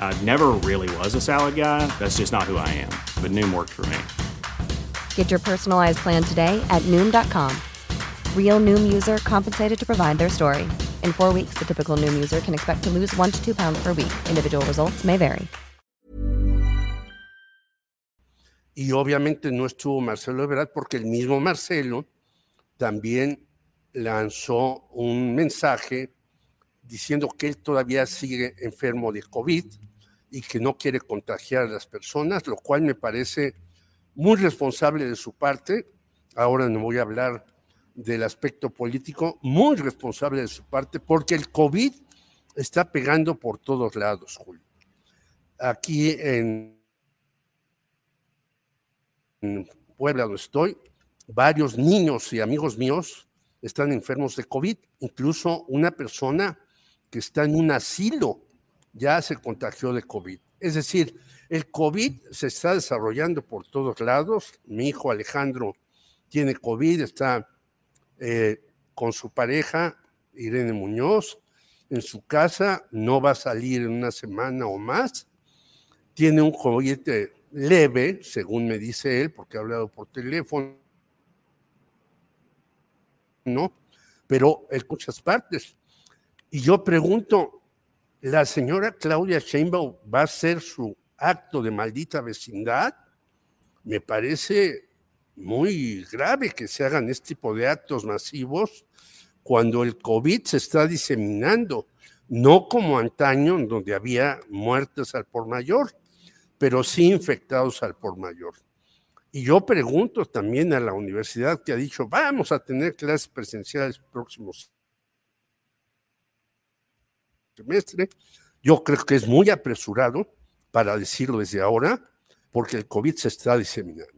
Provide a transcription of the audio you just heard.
I never really was a salad guy. That's just not who I am. But Noom worked for me. Get your personalized plan today at Noom.com. Real Noom user compensated to provide their story. In four weeks, the typical Noom user can expect to lose one to two pounds per week. Individual results may vary. Y obviamente no estuvo Marcelo Ebrard porque el mismo Marcelo también lanzó un mensaje diciendo que él todavía sigue enfermo de COVID y que no quiere contagiar a las personas, lo cual me parece muy responsable de su parte. Ahora no voy a hablar del aspecto político, muy responsable de su parte, porque el COVID está pegando por todos lados, Julio. Aquí en, Puebla, donde estoy, varios niños y amigos míos están enfermos de COVID, incluso una persona que está en un asilo ya se contagió de COVID. Es decir, el COVID se está desarrollando por todos lados. Mi hijo Alejandro tiene COVID, está eh, con su pareja, Irene Muñoz, en su casa, no va a salir en una semana o más. Tiene un COVID leve, según me dice él, porque ha hablado por teléfono, ¿no? Pero en muchas partes. Y yo pregunto, ¿la señora Claudia Sheinbaum va a hacer su acto de maldita vecindad? Me parece muy grave que se hagan este tipo de actos masivos cuando el COVID se está diseminando, no como antaño, donde había muertes al por mayor, pero sí infectados al por mayor. Y yo pregunto también a la universidad que ha dicho, vamos a tener clases presenciales próximos semestre. Yo creo que es muy apresurado para decirlo desde ahora, porque el COVID se está diseminando.